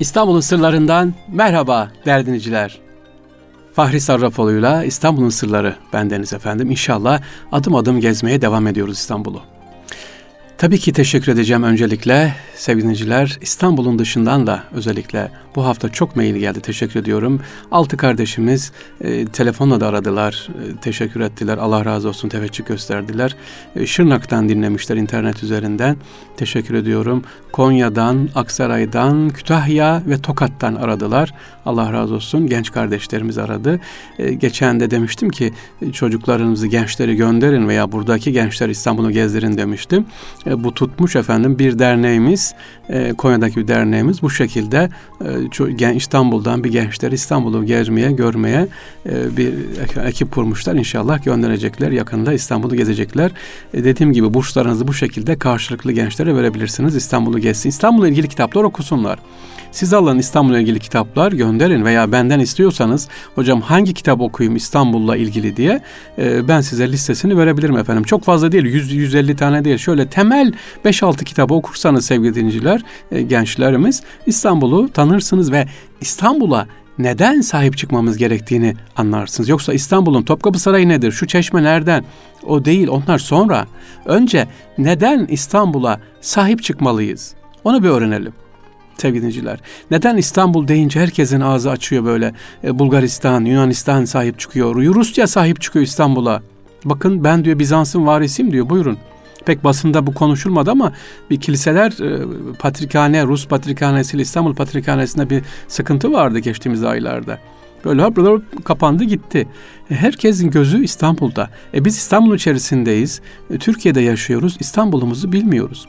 İstanbul'un sırlarından merhaba derdiniciler. Fahri Sarrafoğlu'yla İstanbul'un sırları bendeniz efendim. İnşallah adım adım gezmeye devam ediyoruz İstanbul'u. Tabii ki teşekkür edeceğim öncelikle sevgiliciler. İstanbul'un dışından da özellikle bu hafta çok mail geldi. Teşekkür ediyorum. Altı kardeşimiz e, telefonla da aradılar. E, teşekkür ettiler. Allah razı olsun teveccüh gösterdiler. E, Şırnak'tan dinlemişler internet üzerinden. Teşekkür ediyorum. Konya'dan, Aksaray'dan, Kütahya ve Tokat'tan aradılar. Allah razı olsun. Genç kardeşlerimiz aradı. E, geçen de demiştim ki çocuklarınızı, gençleri gönderin veya buradaki gençler İstanbul'u gezdirin demiştim. E, bu tutmuş efendim. Bir derneğimiz, e, Konya'daki bir derneğimiz bu şekilde e, İstanbul'dan bir gençler İstanbul'u gezmeye, görmeye e, bir ekip kurmuşlar. İnşallah gönderecekler. Yakında İstanbul'u gezecekler. E, dediğim gibi burslarınızı bu şekilde karşılıklı gençlere verebilirsiniz. İstanbul'u gezsin. İstanbul'la ilgili kitaplar okusunlar. Siz alın İstanbul'la ilgili kitaplar gönderin veya benden istiyorsanız hocam hangi kitap okuyayım İstanbul'la ilgili diye e, ben size listesini verebilirim efendim. Çok fazla değil 100-150 tane değil şöyle temel 5-6 kitabı okursanız sevgili dinleyiciler e, gençlerimiz İstanbul'u tanırsınız ve İstanbul'a neden sahip çıkmamız gerektiğini anlarsınız. Yoksa İstanbul'un Topkapı Sarayı nedir? Şu çeşme nereden? O değil onlar sonra. Önce neden İstanbul'a sahip çıkmalıyız? Onu bir öğrenelim sevgili dinleyiciler. Neden İstanbul deyince herkesin ağzı açıyor böyle? E, Bulgaristan, Yunanistan sahip çıkıyor. Rusya sahip çıkıyor İstanbul'a. Bakın ben diyor Bizans'ın varisiyim diyor buyurun. Pek basında bu konuşulmadı ama bir kiliseler e, patrikhane, Rus patrikhanesi ile İstanbul patrikhanesinde bir sıkıntı vardı geçtiğimiz aylarda. Böyle hop hop kapandı gitti. E, herkesin gözü İstanbul'da. E biz İstanbul içerisindeyiz. E, Türkiye'de yaşıyoruz. İstanbul'umuzu bilmiyoruz.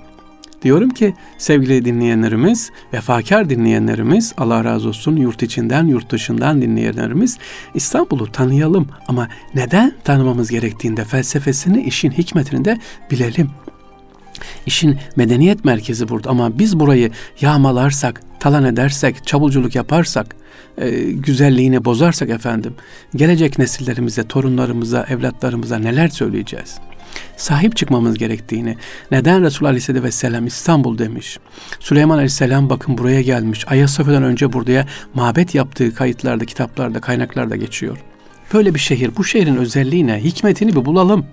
Diyorum ki sevgili dinleyenlerimiz, vefakar dinleyenlerimiz, Allah razı olsun yurt içinden yurt dışından dinleyenlerimiz İstanbul'u tanıyalım ama neden tanımamız gerektiğinde felsefesini, işin hikmetini de bilelim. İşin medeniyet merkezi burada ama biz burayı yağmalarsak, talan edersek, çabulculuk yaparsak, e, güzelliğini bozarsak efendim, gelecek nesillerimize, torunlarımıza, evlatlarımıza neler söyleyeceğiz? Sahip çıkmamız gerektiğini, neden Resulullah Aleyhisselatü Vesselam İstanbul demiş. Süleyman Aleyhisselam bakın buraya gelmiş. Ayasofya'dan önce buraya mabet yaptığı kayıtlarda, kitaplarda, kaynaklarda geçiyor. Böyle bir şehir. Bu şehrin özelliği ne? Hikmetini bir bulalım.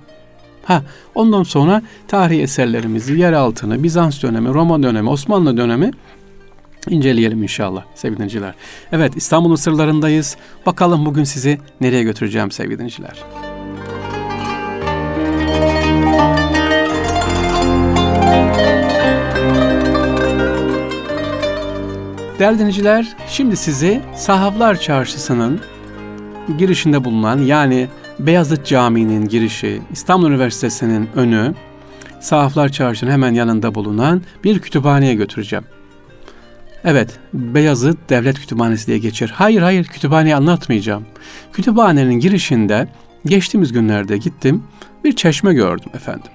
Ha, ondan sonra tarihi eserlerimizi, yer altını, Bizans dönemi, Roma dönemi, Osmanlı dönemi inceleyelim inşallah sevgili dinleyiciler. Evet İstanbul'un sırlarındayız. Bakalım bugün sizi nereye götüreceğim sevgili dinleyiciler. Değerli dinleyiciler, şimdi sizi Sahaflar Çarşısı'nın girişinde bulunan yani Beyazıt Camii'nin girişi, İstanbul Üniversitesi'nin önü, Sahaflar Çarşı'nın hemen yanında bulunan bir kütüphaneye götüreceğim. Evet, Beyazıt Devlet Kütüphanesi diye geçer. Hayır hayır, kütüphaneyi anlatmayacağım. Kütüphanenin girişinde geçtiğimiz günlerde gittim, bir çeşme gördüm efendim.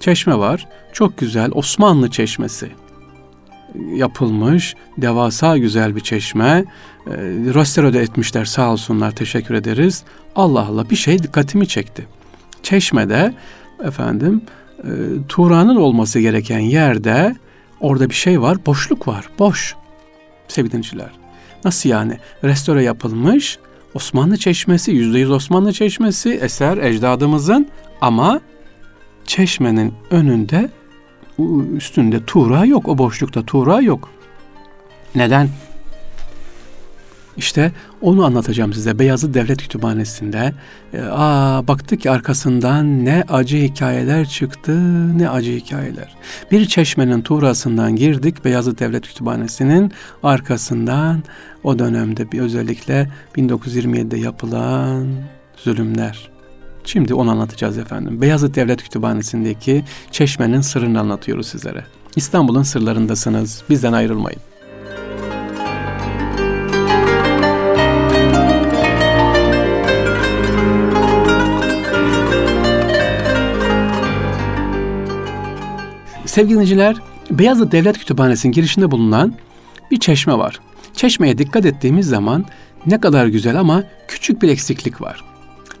Çeşme var, çok güzel Osmanlı çeşmesi yapılmış devasa güzel bir çeşme. E, restore etmişler sağ olsunlar teşekkür ederiz. Allah Allah bir şey dikkatimi çekti. Çeşmede efendim e, Turan'ın olması gereken yerde orada bir şey var boşluk var boş sevgili Nasıl yani? Restore yapılmış Osmanlı çeşmesi, yüzde yüz Osmanlı çeşmesi eser ecdadımızın ama çeşmenin önünde üstünde tuğra yok. O boşlukta tuğra yok. Neden? İşte onu anlatacağım size. Beyazıt Devlet Kütüphanesi'nde. E, aa baktık ki arkasından ne acı hikayeler çıktı, ne acı hikayeler. Bir çeşmenin tuğrasından girdik Beyazıt Devlet Kütüphanesi'nin arkasından o dönemde bir özellikle 1927'de yapılan zulümler. Şimdi onu anlatacağız efendim. Beyazıt Devlet Kütüphanesi'ndeki çeşmenin sırrını anlatıyoruz sizlere. İstanbul'un sırlarındasınız. Bizden ayrılmayın. Sevgili dinleyiciler, Beyazıt Devlet Kütüphanesi'nin girişinde bulunan bir çeşme var. Çeşmeye dikkat ettiğimiz zaman ne kadar güzel ama küçük bir eksiklik var.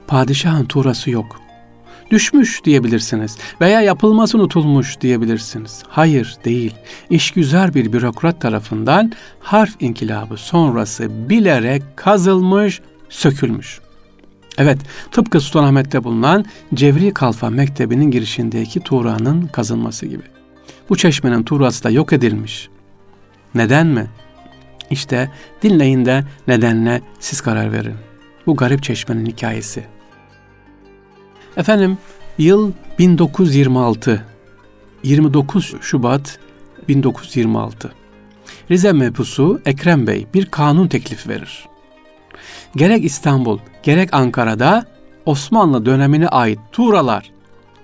Padişahın tuğrası yok. düşmüş diyebilirsiniz veya yapılması unutulmuş diyebilirsiniz. Hayır değil. İşgüzar bir bürokrat tarafından harf inkılabı sonrası bilerek kazılmış, sökülmüş. Evet, tıpkı Sultanahmet'te bulunan Cevri Kalfa Mektebi'nin girişindeki Tuğra'nın kazılması gibi. Bu çeşmenin Tuğra'sı da yok edilmiş. Neden mi? İşte dinleyin de nedenle siz karar verin. Bu garip çeşmenin hikayesi. Efendim, yıl 1926. 29 Şubat 1926. Rize mepusu Ekrem Bey bir kanun teklifi verir. Gerek İstanbul, gerek Ankara'da Osmanlı dönemine ait tuğralar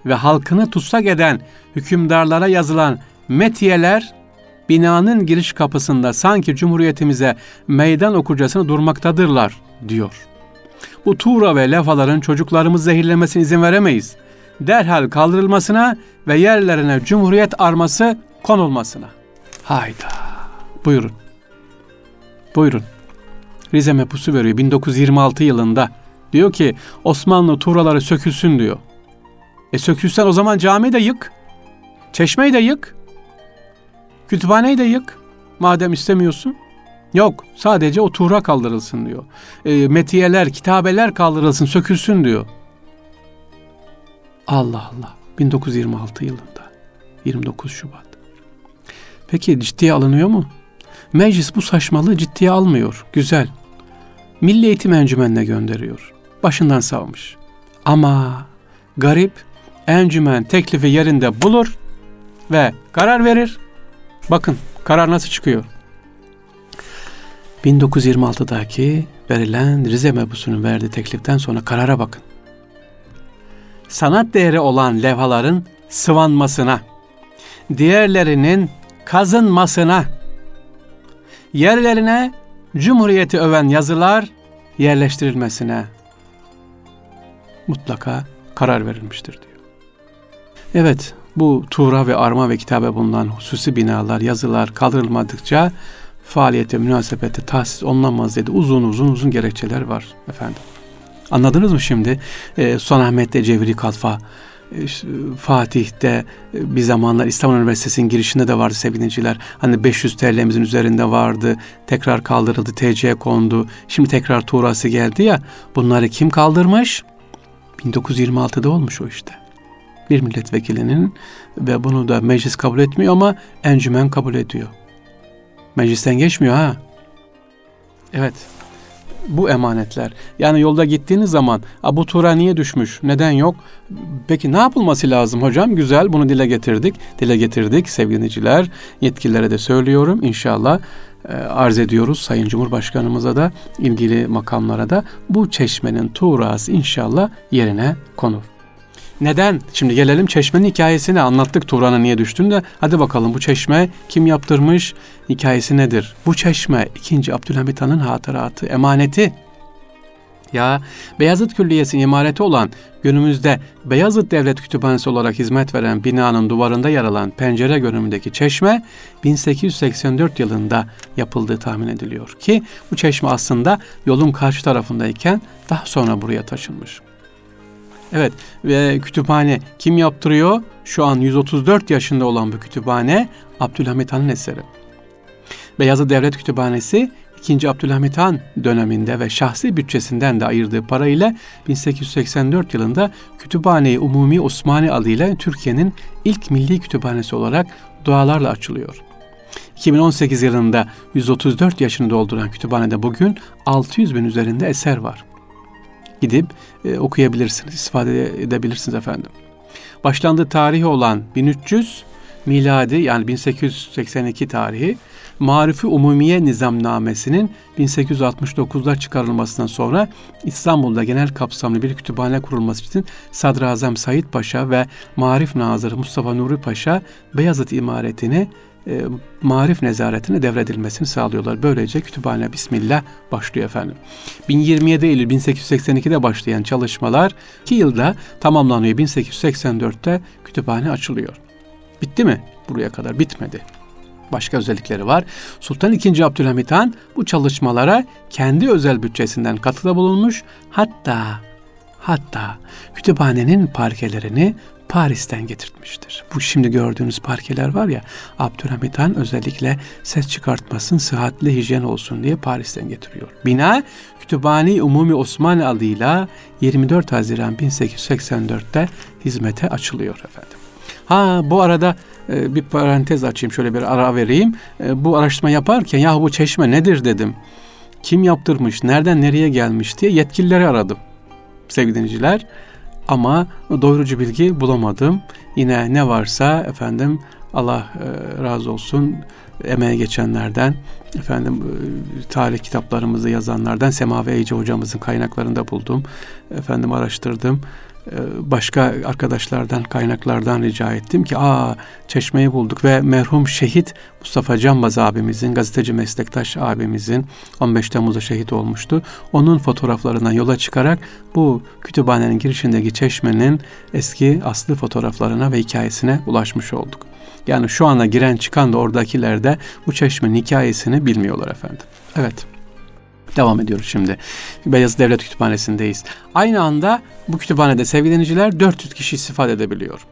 ve halkını tutsak eden hükümdarlara yazılan metiyeler binanın giriş kapısında sanki cumhuriyetimize meydan okurcasına durmaktadırlar diyor. Bu tuğra ve lefaların çocuklarımız zehirlemesine izin veremeyiz. Derhal kaldırılmasına ve yerlerine cumhuriyet arması konulmasına. Hayda. Buyurun. Buyurun. Rize mepusu veriyor 1926 yılında. Diyor ki Osmanlı tuğraları sökülsün diyor. E sökülsen o zaman camiyi de yık. Çeşmeyi de yık. Kütüphaneyi de yık. Madem istemiyorsun. Yok sadece o tuğra kaldırılsın diyor. E, metiyeler, kitabeler kaldırılsın, sökülsün diyor. Allah Allah. 1926 yılında. 29 Şubat. Peki ciddiye alınıyor mu? Meclis bu saçmalığı ciddiye almıyor. Güzel. Milli Eğitim Encümenine gönderiyor. Başından savmış. Ama garip encümen teklifi yerinde bulur ve karar verir. Bakın karar nasıl çıkıyor. 1926'daki verilen Rize mebusunun verdiği tekliften sonra karara bakın. Sanat değeri olan levhaların sıvanmasına, diğerlerinin kazınmasına, yerlerine Cumhuriyeti öven yazılar yerleştirilmesine mutlaka karar verilmiştir diyor. Evet, bu Tuğra ve Arma ve kitabe bulunan hususi binalar, yazılar kaldırılmadıkça faaliyete münasebette tahsis olunamaz dedi. Uzun uzun uzun gerekçeler var efendim. Anladınız mı şimdi? Ee, Sultanahmet'te Cevri Kalfa, e, Fatih'te e, bir zamanlar İstanbul Üniversitesi'nin girişinde de vardı sevgiliciler. Hani 500 TL'mizin üzerinde vardı. Tekrar kaldırıldı, TC'ye kondu. Şimdi tekrar tuğrası geldi ya. Bunları kim kaldırmış? 1926'da olmuş o işte. Bir milletvekilinin ve bunu da meclis kabul etmiyor ama encümen kabul ediyor. Meclisten geçmiyor ha. Evet. Bu emanetler. Yani yolda gittiğiniz zaman bu tura niye düşmüş? Neden yok? Peki ne yapılması lazım hocam? Güzel bunu dile getirdik. Dile getirdik sevgiliciler. Yetkililere de söylüyorum. İnşallah e, arz ediyoruz Sayın Cumhurbaşkanımıza da ilgili makamlara da bu çeşmenin tuğrası inşallah yerine konur. Neden? Şimdi gelelim çeşmenin hikayesini anlattık Turan'a niye düştüğünü de hadi bakalım bu çeşme kim yaptırmış hikayesi nedir? Bu çeşme 2. Abdülhamit Han'ın hatıratı, emaneti. Ya Beyazıt Külliyesi'nin imareti olan günümüzde Beyazıt Devlet Kütüphanesi olarak hizmet veren binanın duvarında yer alan pencere görünümündeki çeşme 1884 yılında yapıldığı tahmin ediliyor ki bu çeşme aslında yolun karşı tarafındayken daha sonra buraya taşınmış. Evet ve kütüphane kim yaptırıyor? Şu an 134 yaşında olan bu kütüphane Abdülhamit Han'ın eseri. Beyazıt Devlet Kütüphanesi 2. Abdülhamit Han döneminde ve şahsi bütçesinden de ayırdığı parayla 1884 yılında Kütüphane-i Umumi Osmani adıyla Türkiye'nin ilk milli kütüphanesi olarak dualarla açılıyor. 2018 yılında 134 yaşını dolduran kütüphanede bugün 600 bin üzerinde eser var gidip e, okuyabilirsiniz, istifade edebilirsiniz efendim. Başlandığı tarihi olan 1300 miladi yani 1882 tarihi Marifi Umumiye Nizamnamesi'nin 1869'da çıkarılmasından sonra İstanbul'da genel kapsamlı bir kütüphane kurulması için Sadrazam Said Paşa ve Marif Nazırı Mustafa Nuri Paşa Beyazıt imaretini e, marif nezaretine devredilmesini sağlıyorlar. Böylece kütüphane Bismillah başlıyor efendim. 1027 Eylül 1882'de başlayan çalışmalar 2 yılda tamamlanıyor. 1884'te kütüphane açılıyor. Bitti mi? Buraya kadar bitmedi. Başka özellikleri var. Sultan II. Abdülhamit Han bu çalışmalara kendi özel bütçesinden katıda bulunmuş. Hatta Hatta kütüphanenin parkelerini Paris'ten getirtmiştir. Bu şimdi gördüğünüz parkeler var ya Abdülhamit Han özellikle ses çıkartmasın, sıhhatli hijyen olsun diye Paris'ten getiriyor. Bina Kütüphane Umumi Osmanlı adıyla 24 Haziran 1884'te hizmete açılıyor efendim. Ha bu arada e, bir parantez açayım şöyle bir ara vereyim. E, bu araştırma yaparken ya bu çeşme nedir dedim. Kim yaptırmış, nereden nereye gelmiş diye yetkilileri aradım sevgili dinleyiciler. Ama doyurucu bilgi bulamadım. Yine ne varsa efendim Allah e, razı olsun emeğe geçenlerden, efendim e, tarih kitaplarımızı yazanlardan Semavi Ece hocamızın kaynaklarında buldum. Efendim araştırdım. E, başka arkadaşlardan, kaynaklardan rica ettim ki aa çeşmeyi bulduk ve merhum şehit Mustafa Canbaz abimizin, gazeteci meslektaş abimizin 15 Temmuz'da şehit olmuştu. Onun fotoğraflarından yola çıkarak bu kütüphanenin girişindeki çeşmenin eski aslı fotoğraflarına ve hikayesine ulaşmış olduk. Yani şu ana giren çıkan da oradakiler de bu çeşmenin hikayesini bilmiyorlar efendim. Evet. Devam ediyoruz şimdi. Beyazıt Devlet Kütüphanesi'ndeyiz. Aynı anda bu kütüphanede sevgili dinleyiciler 400 kişi istifade edebiliyor.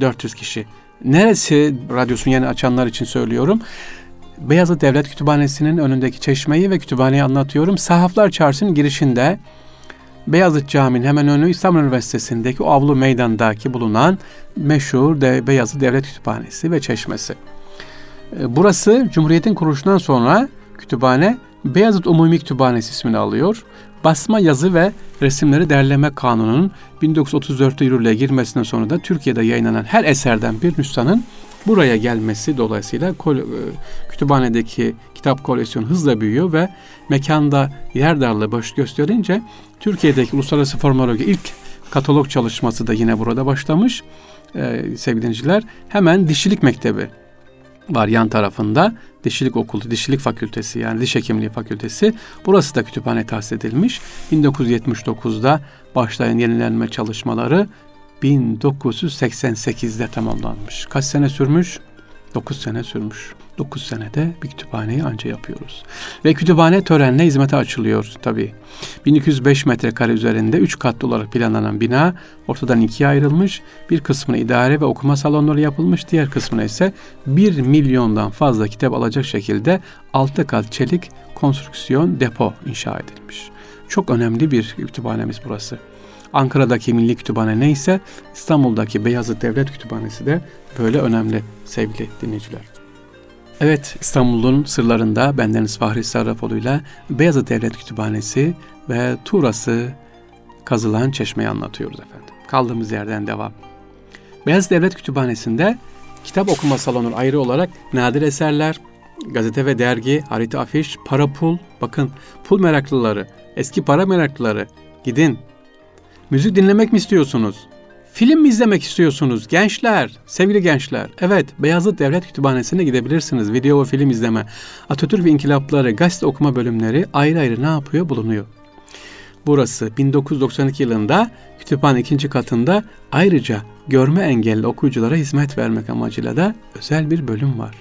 400 kişi. Neresi radyosunu yeni açanlar için söylüyorum. Beyazıt Devlet Kütüphanesi'nin önündeki çeşmeyi ve kütüphaneyi anlatıyorum. Sahaflar Çarşı'nın girişinde Beyazıt Camii'nin hemen önü İstanbul Üniversitesi'ndeki avlu meydandaki bulunan meşhur de Beyazıt Devlet Kütüphanesi ve Çeşmesi. Ee, burası Cumhuriyet'in kuruluşundan sonra kütüphane Beyazıt Umumi Kütüphanesi ismini alıyor. Basma yazı ve resimleri derleme kanununun 1934'te yürürlüğe girmesinden sonra da Türkiye'de yayınlanan her eserden bir nüshanın buraya gelmesi dolayısıyla e, kütüphanedeki kitap koleksiyonu hızla büyüyor ve mekanda yer darlığı boş gösterince Türkiye'deki uluslararası formoloji ilk katalog çalışması da yine burada başlamış ee, sevgili dinleyiciler. Hemen dişilik mektebi var yan tarafında. Dişilik okulu, dişilik fakültesi yani diş hekimliği fakültesi. Burası da kütüphane tahsis edilmiş. 1979'da başlayan yenilenme çalışmaları 1988'de tamamlanmış. Kaç sene sürmüş? 9 sene sürmüş. 9 senede bir kütüphaneyi anca yapıyoruz. Ve kütüphane törenle hizmete açılıyor tabii. 1205 metrekare üzerinde 3 katlı olarak planlanan bina ortadan ikiye ayrılmış. Bir kısmına idare ve okuma salonları yapılmış. Diğer kısmına ise 1 milyondan fazla kitap alacak şekilde 6 kat çelik konstrüksiyon depo inşa edilmiş. Çok önemli bir kütüphanemiz burası. Ankara'daki Milli Kütüphane neyse İstanbul'daki Beyazıt Devlet Kütüphanesi de böyle önemli sevgili dinleyiciler. Evet İstanbul'un sırlarında bendeniz Fahri Sarrafoğlu'yla Beyazıt Devlet Kütüphanesi ve Tuğrası kazılan çeşmeyi anlatıyoruz efendim. Kaldığımız yerden devam. Beyazıt Devlet Kütüphanesi'nde kitap okuma salonu ayrı olarak nadir eserler, gazete ve dergi, harita afiş, para pul, bakın pul meraklıları, eski para meraklıları gidin Müzik dinlemek mi istiyorsunuz? Film mi izlemek istiyorsunuz? Gençler, sevgili gençler. Evet, Beyazıt Devlet Kütüphanesi'ne gidebilirsiniz. Video ve film izleme. Atatürk ve İnkılapları, gazete okuma bölümleri ayrı ayrı ne yapıyor? Bulunuyor. Burası 1992 yılında kütüphane ikinci katında ayrıca görme engelli okuyuculara hizmet vermek amacıyla da özel bir bölüm var.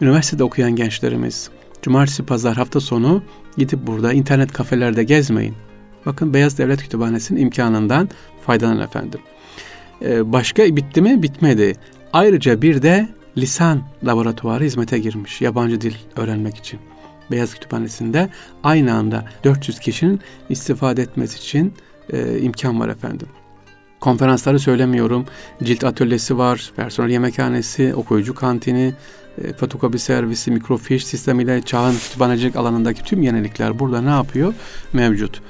Üniversitede okuyan gençlerimiz, cumartesi pazar hafta sonu gidip burada internet kafelerde gezmeyin. Bakın Beyaz Devlet Kütüphanesi'nin imkanından faydalanın efendim. Ee, başka bitti mi? Bitmedi. Ayrıca bir de lisan laboratuvarı hizmete girmiş yabancı dil öğrenmek için. Beyaz Kütüphanesi'nde aynı anda 400 kişinin istifade etmesi için e, imkan var efendim. Konferansları söylemiyorum. Cilt atölyesi var, personel yemekhanesi, okuyucu kantini, e, fotokopi servisi, mikrofiş sistemiyle çağın kütüphanecilik alanındaki tüm yenilikler burada ne yapıyor? Mevcut.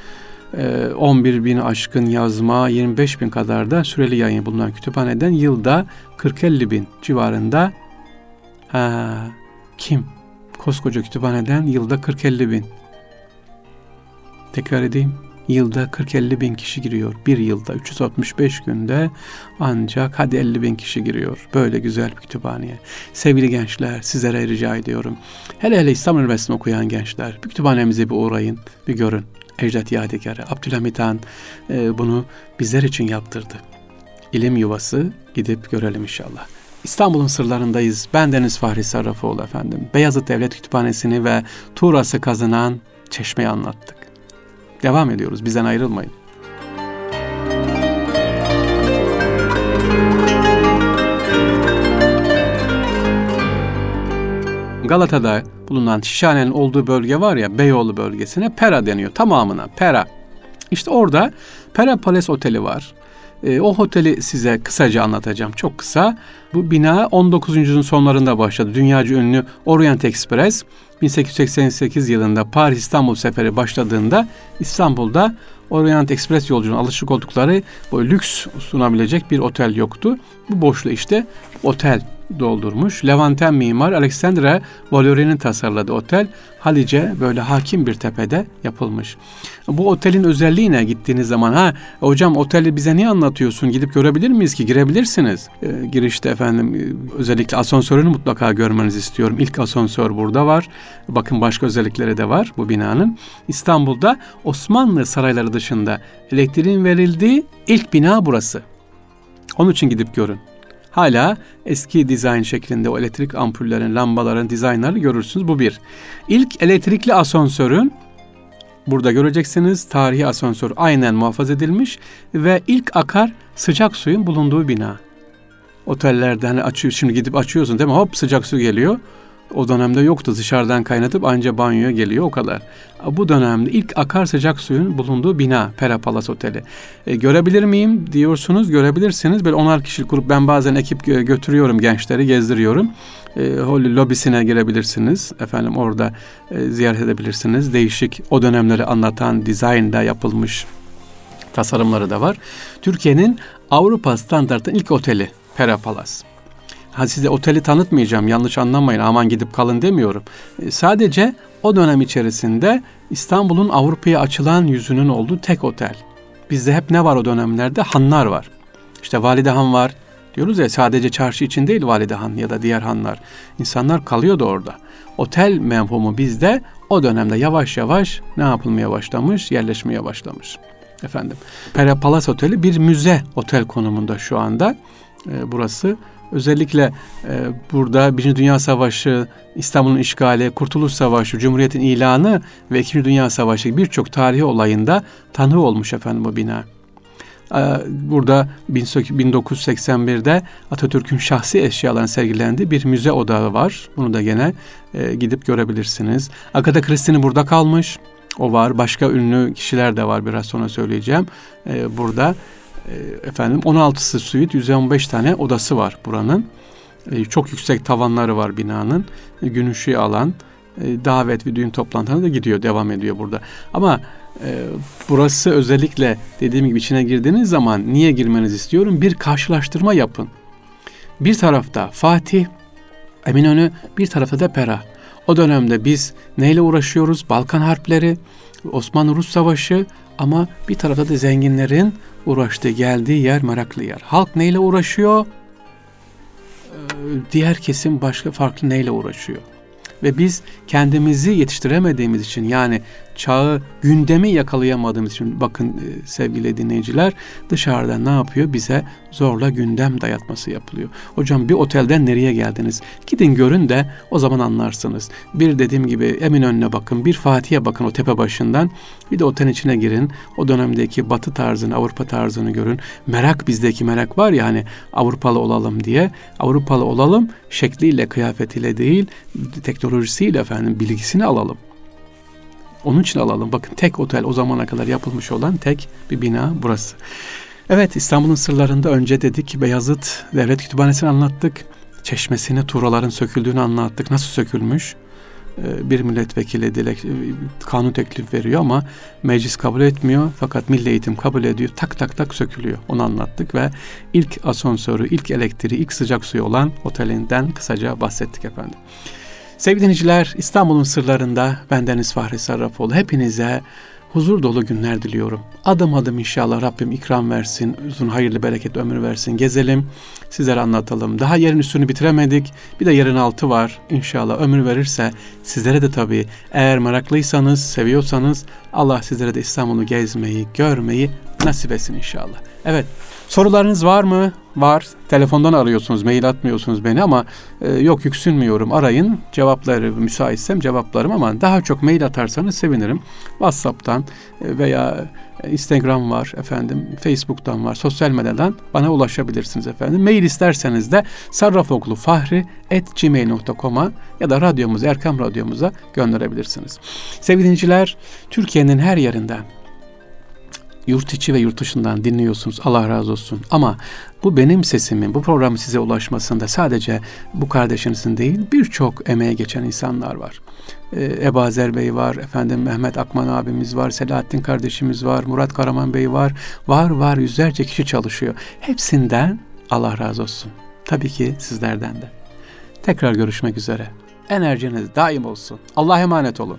11 ee, bin aşkın yazma, 25 bin kadar da süreli yayın bulunan kütüphaneden yılda 40-50 bin civarında ha, kim? Koskoca kütüphaneden yılda 40-50 bin. Tekrar edeyim. Yılda 40-50 bin kişi giriyor. Bir yılda 365 günde ancak hadi 50 bin kişi giriyor. Böyle güzel bir kütüphaneye. Sevgili gençler sizlere rica ediyorum. Hele hele İstanbul Üniversitesi'nde okuyan gençler bir kütüphanemize bir uğrayın, bir görün. Ecdat Yadigarı. Abdülhamit Han e, bunu bizler için yaptırdı. İlim yuvası gidip görelim inşallah. İstanbul'un sırlarındayız. Ben Deniz Fahri Sarrafoğlu efendim. Beyazıt Devlet Kütüphanesi'ni ve Tuğras'ı kazınan çeşmeyi anlattık. Devam ediyoruz. Bizden ayrılmayın. Galata'da bulunan Şişhane'nin olduğu bölge var ya Beyoğlu bölgesine Pera deniyor tamamına Pera. İşte orada Pera Palace Oteli var. E, o oteli size kısaca anlatacağım. Çok kısa. Bu bina 19. yüzyılın sonlarında başladı. Dünyaca ünlü Orient Express 1888 yılında Paris İstanbul seferi başladığında İstanbul'da Orient Express yolcunun alışık oldukları böyle lüks sunabilecek bir otel yoktu. Bu boşluğu işte otel doldurmuş. Levanten mimar Alexandra Valori'nin tasarladığı otel Halice böyle hakim bir tepede yapılmış. Bu otelin özelliği ne gittiğiniz zaman? Ha hocam oteli bize niye anlatıyorsun? Gidip görebilir miyiz ki? Girebilirsiniz. E, girişte efendim e, özellikle asansörünü mutlaka görmenizi istiyorum. İlk asansör burada var. Bakın başka özellikleri de var bu binanın. İstanbul'da Osmanlı sarayları dışında elektriğin verildiği ilk bina burası. Onun için gidip görün hala eski dizayn şeklinde o elektrik ampullerin, lambaların dizaynlarını görürsünüz. Bu bir. İlk elektrikli asansörün burada göreceksiniz tarihi asansör aynen muhafaza edilmiş ve ilk akar sıcak suyun bulunduğu bina. Otellerde hani açıyor, şimdi gidip açıyorsun değil mi? Hop sıcak su geliyor. O dönemde yoktu. Dışarıdan kaynatıp anca banyoya geliyor o kadar. Bu dönemde ilk akar sıcak suyun bulunduğu bina Pera Palace Oteli. E, görebilir miyim diyorsunuz. Görebilirsiniz. Böyle onar kişilik grup ben bazen ekip götürüyorum gençleri gezdiriyorum. E, lobisine girebilirsiniz. Efendim orada e, ziyaret edebilirsiniz. Değişik o dönemleri anlatan dizaynda yapılmış tasarımları da var. Türkiye'nin Avrupa standartının ilk oteli Pera Palace. Ha size oteli tanıtmayacağım yanlış anlamayın aman gidip kalın demiyorum. E, sadece o dönem içerisinde İstanbul'un Avrupa'ya açılan yüzünün olduğu tek otel. Bizde hep ne var o dönemlerde? Hanlar var. İşte Valide Han var. Diyoruz ya sadece çarşı için değil Valide Han ya da diğer hanlar. İnsanlar kalıyordu orada. Otel menfumu bizde o dönemde yavaş yavaş ne yapılmaya başlamış? Yerleşmeye başlamış. Efendim. Pera Palace Oteli bir müze otel konumunda şu anda. E, burası Özellikle e, burada Birinci Dünya Savaşı, İstanbul'un işgali, Kurtuluş Savaşı, Cumhuriyet'in ilanı ve İkinci Dünya Savaşı birçok tarihi olayında tanığı olmuş efendim bu bina. E, burada 1981'de Atatürk'ün şahsi eşyalarının sergilendiği bir müze odağı var. Bunu da gene e, gidip görebilirsiniz. Agatha Christie'nin burada kalmış. O var. Başka ünlü kişiler de var biraz sonra söyleyeceğim. E, burada e, efendim 16'sı suite 115 tane odası var buranın. E, çok yüksek tavanları var binanın. E, gün ışığı alan e, davet ve düğün toplantılarına da gidiyor, devam ediyor burada. Ama e, burası özellikle dediğim gibi içine girdiğiniz zaman niye girmenizi istiyorum? Bir karşılaştırma yapın. Bir tarafta Fatih, Eminönü, bir tarafta da Pera. O dönemde biz neyle uğraşıyoruz? Balkan harpleri, Osmanlı-Rus savaşı ama bir tarafta da zenginlerin uğraştığı, geldiği yer meraklı yer. Halk neyle uğraşıyor? Ee, diğer kesim başka farklı neyle uğraşıyor? Ve biz kendimizi yetiştiremediğimiz için yani çağı, gündemi yakalayamadığımız için bakın e, sevgili dinleyiciler dışarıda ne yapıyor? Bize zorla gündem dayatması yapılıyor. Hocam bir otelden nereye geldiniz? Gidin görün de o zaman anlarsınız. Bir dediğim gibi Eminönü'ne bakın, bir Fatih'e bakın o tepe başından. Bir de otelin içine girin. O dönemdeki batı tarzını, Avrupa tarzını görün. Merak bizdeki merak var ya hani Avrupalı olalım diye. Avrupalı olalım şekliyle, kıyafetiyle değil, teknolojisiyle efendim bilgisini alalım. Onun için alalım. Bakın tek otel o zamana kadar yapılmış olan tek bir bina burası. Evet İstanbul'un sırlarında önce dedik Beyazıt Devlet Kütüphanesi'ni anlattık. Çeşmesine tuğraların söküldüğünü anlattık. Nasıl sökülmüş? Ee, bir milletvekili dilek, kanun teklif veriyor ama meclis kabul etmiyor. Fakat milli eğitim kabul ediyor. Tak tak tak sökülüyor. Onu anlattık ve ilk asansörü, ilk elektriği, ilk sıcak suyu olan otelinden kısaca bahsettik efendim. Sevgili dinleyiciler, İstanbul'un sırlarında bendeniz Fahri Sarrafoğlu. Hepinize huzur dolu günler diliyorum. Adım adım inşallah Rabbim ikram versin, uzun hayırlı bereket ömür versin. Gezelim, sizlere anlatalım. Daha yerin üstünü bitiremedik. Bir de yerin altı var. İnşallah ömür verirse sizlere de tabii eğer meraklıysanız, seviyorsanız Allah sizlere de İstanbul'u gezmeyi, görmeyi nasip etsin inşallah. Evet, sorularınız var mı? Var. Telefondan arıyorsunuz, mail atmıyorsunuz beni ama e, yok yüksünmüyorum. Arayın. Cevapları müsaitsem cevaplarım ama daha çok mail atarsanız sevinirim. WhatsApp'tan e, veya Instagram var efendim, Facebook'tan var, sosyal medyadan bana ulaşabilirsiniz efendim. Mail isterseniz de sarrafoglufahri.gmail.com'a ya da radyomuza, Erkam Radyomuza gönderebilirsiniz. Sevgili dinleyiciler, Türkiye'nin her yerinden yurt içi ve yurt dışından dinliyorsunuz. Allah razı olsun. Ama bu benim sesimin, bu programın size ulaşmasında sadece bu kardeşinizin değil birçok emeğe geçen insanlar var. Ee, Ebu Bey var, efendim Mehmet Akman abimiz var, Selahattin kardeşimiz var, Murat Karaman Bey var. Var var yüzlerce kişi çalışıyor. Hepsinden Allah razı olsun. Tabii ki sizlerden de. Tekrar görüşmek üzere. Enerjiniz daim olsun. Allah'a emanet olun.